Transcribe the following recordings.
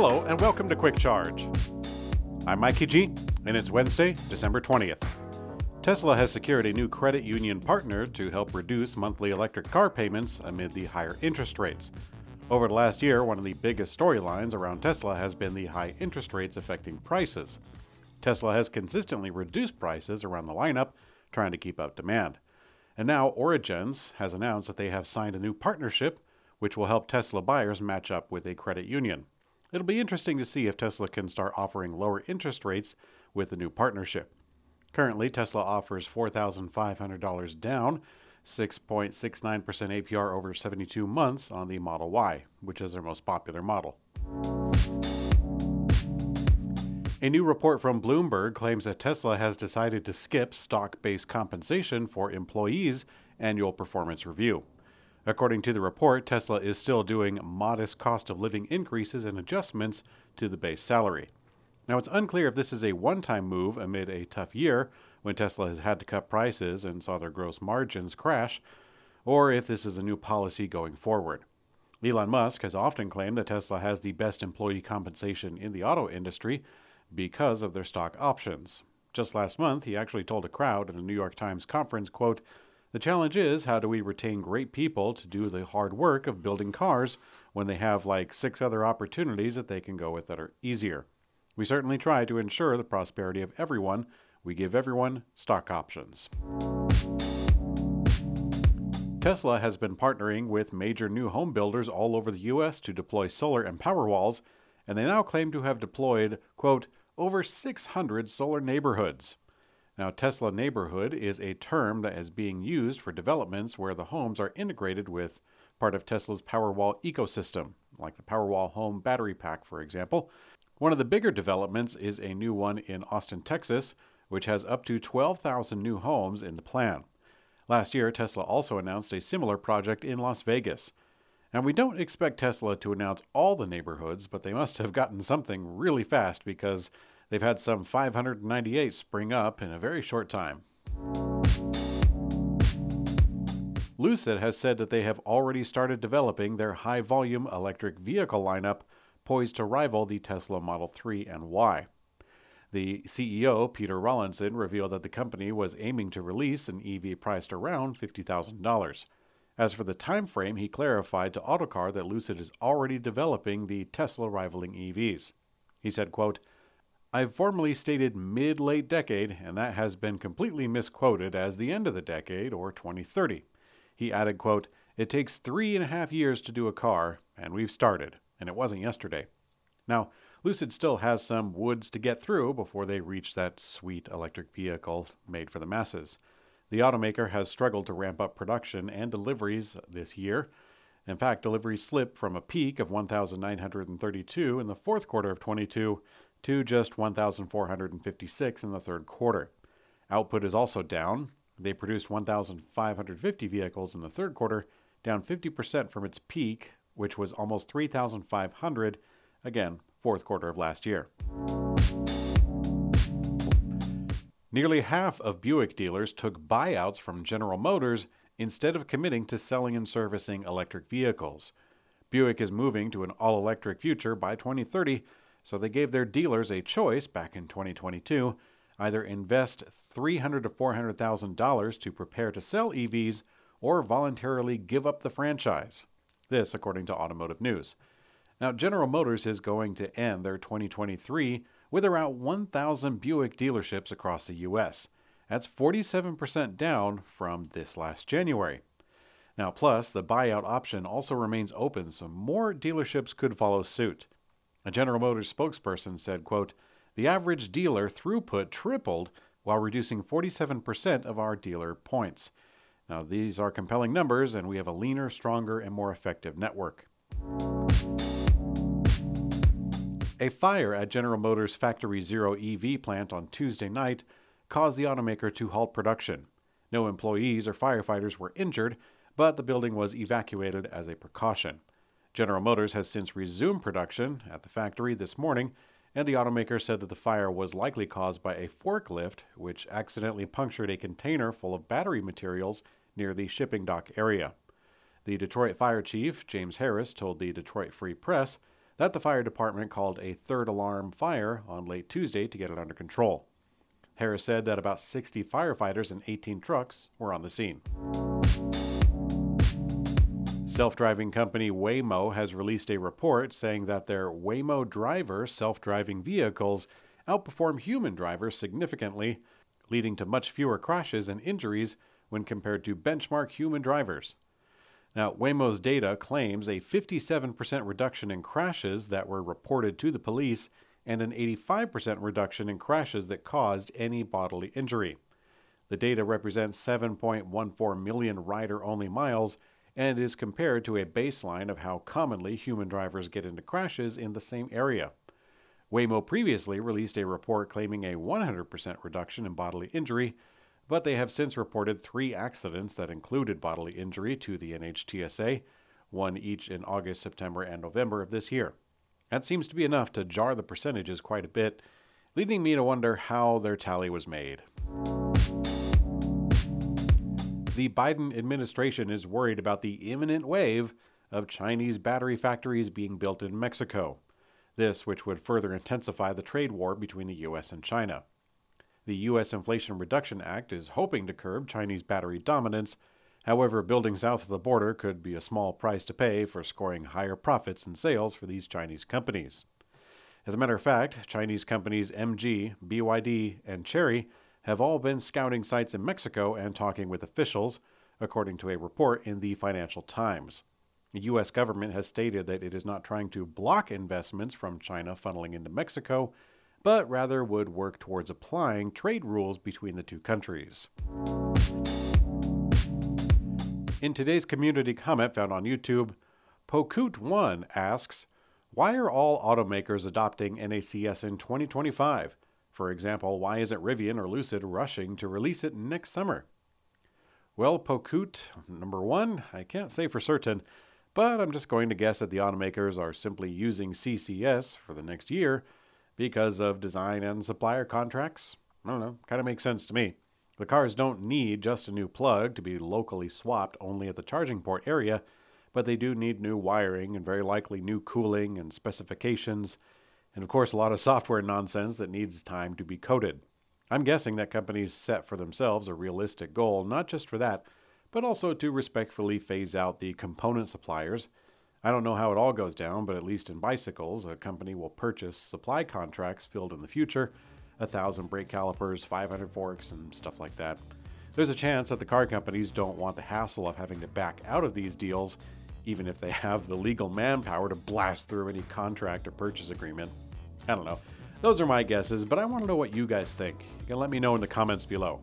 Hello, and welcome to Quick Charge. I'm Mikey G, and it's Wednesday, December 20th. Tesla has secured a new credit union partner to help reduce monthly electric car payments amid the higher interest rates. Over the last year, one of the biggest storylines around Tesla has been the high interest rates affecting prices. Tesla has consistently reduced prices around the lineup, trying to keep up demand. And now Origence has announced that they have signed a new partnership which will help Tesla buyers match up with a credit union. It'll be interesting to see if Tesla can start offering lower interest rates with the new partnership. Currently, Tesla offers $4,500 down, 6.69% APR over 72 months on the Model Y, which is their most popular model. A new report from Bloomberg claims that Tesla has decided to skip stock based compensation for employees' annual performance review. According to the report, Tesla is still doing modest cost of living increases and adjustments to the base salary. Now, it's unclear if this is a one time move amid a tough year when Tesla has had to cut prices and saw their gross margins crash, or if this is a new policy going forward. Elon Musk has often claimed that Tesla has the best employee compensation in the auto industry because of their stock options. Just last month, he actually told a crowd at a New York Times conference, quote, the challenge is how do we retain great people to do the hard work of building cars when they have like six other opportunities that they can go with that are easier? We certainly try to ensure the prosperity of everyone. We give everyone stock options. Tesla has been partnering with major new home builders all over the U.S. to deploy solar and Powerwalls, and they now claim to have deployed, quote, over 600 solar neighborhoods. Now, Tesla neighborhood is a term that is being used for developments where the homes are integrated with part of Tesla's Powerwall ecosystem, like the Powerwall home battery pack, for example. One of the bigger developments is a new one in Austin, Texas, which has up to 12,000 new homes in the plan. Last year, Tesla also announced a similar project in Las Vegas. And we don't expect Tesla to announce all the neighborhoods, but they must have gotten something really fast because They've had some 598 spring up in a very short time. Lucid has said that they have already started developing their high volume electric vehicle lineup poised to rival the Tesla Model 3 and Y. The CEO, Peter Rawlinson, revealed that the company was aiming to release an EV priced around $50,000. As for the time frame, he clarified to Autocar that Lucid is already developing the Tesla rivaling EVs. He said, quote, I've formally stated mid late decade, and that has been completely misquoted as the end of the decade or 2030. He added, quote, It takes three and a half years to do a car, and we've started, and it wasn't yesterday. Now, Lucid still has some woods to get through before they reach that sweet electric vehicle made for the masses. The automaker has struggled to ramp up production and deliveries this year. In fact, deliveries slipped from a peak of 1,932 in the fourth quarter of 22 to just 1,456 in the third quarter. Output is also down. They produced 1,550 vehicles in the third quarter, down 50% from its peak, which was almost 3,500, again, fourth quarter of last year. Nearly half of Buick dealers took buyouts from General Motors instead of committing to selling and servicing electric vehicles. Buick is moving to an all electric future by 2030 so they gave their dealers a choice back in 2022 either invest $300 to $400,000 to prepare to sell EVs or voluntarily give up the franchise. This, according to Automotive News. Now, General Motors is going to end their 2023 with around 1,000 Buick dealerships across the U.S. That's 47% down from this last January. Now, plus, the buyout option also remains open, so more dealerships could follow suit. A General Motors spokesperson said, quote, The average dealer throughput tripled while reducing 47% of our dealer points. Now, these are compelling numbers, and we have a leaner, stronger, and more effective network. A fire at General Motors' Factory Zero EV plant on Tuesday night caused the automaker to halt production. No employees or firefighters were injured, but the building was evacuated as a precaution. General Motors has since resumed production at the factory this morning, and the automaker said that the fire was likely caused by a forklift which accidentally punctured a container full of battery materials near the shipping dock area. The Detroit Fire Chief, James Harris, told the Detroit Free Press that the fire department called a third alarm fire on late Tuesday to get it under control. Harris said that about 60 firefighters and 18 trucks were on the scene. Self driving company Waymo has released a report saying that their Waymo Driver self driving vehicles outperform human drivers significantly, leading to much fewer crashes and injuries when compared to benchmark human drivers. Now, Waymo's data claims a 57% reduction in crashes that were reported to the police and an 85% reduction in crashes that caused any bodily injury. The data represents 7.14 million rider only miles and is compared to a baseline of how commonly human drivers get into crashes in the same area. Waymo previously released a report claiming a 100% reduction in bodily injury, but they have since reported three accidents that included bodily injury to the NHTSA, one each in August, September, and November of this year. That seems to be enough to jar the percentages quite a bit, leading me to wonder how their tally was made the Biden administration is worried about the imminent wave of Chinese battery factories being built in Mexico. This, which would further intensify the trade war between the U.S. and China. The U.S. Inflation Reduction Act is hoping to curb Chinese battery dominance. However, building south of the border could be a small price to pay for scoring higher profits and sales for these Chinese companies. As a matter of fact, Chinese companies MG, BYD, and Chery have all been scouting sites in Mexico and talking with officials, according to a report in the Financial Times. The U.S. government has stated that it is not trying to block investments from China funneling into Mexico, but rather would work towards applying trade rules between the two countries. In today's community comment found on YouTube, Pokut1 asks, Why are all automakers adopting NACS in 2025? For example, why isn't Rivian or Lucid rushing to release it next summer? Well, Pokut, number one, I can't say for certain, but I'm just going to guess that the automakers are simply using CCS for the next year because of design and supplier contracts. I don't know, kind of makes sense to me. The cars don't need just a new plug to be locally swapped only at the charging port area, but they do need new wiring and very likely new cooling and specifications and of course, a lot of software nonsense that needs time to be coded. I'm guessing that companies set for themselves a realistic goal, not just for that, but also to respectfully phase out the component suppliers. I don't know how it all goes down, but at least in bicycles, a company will purchase supply contracts filled in the future a thousand brake calipers, 500 forks, and stuff like that. There's a chance that the car companies don't want the hassle of having to back out of these deals, even if they have the legal manpower to blast through any contract or purchase agreement. I don't know. Those are my guesses, but I want to know what you guys think. You can let me know in the comments below.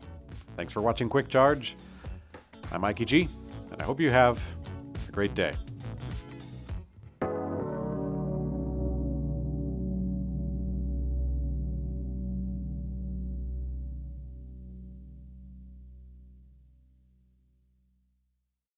Thanks for watching Quick Charge. I'm Mikey G, and I hope you have a great day.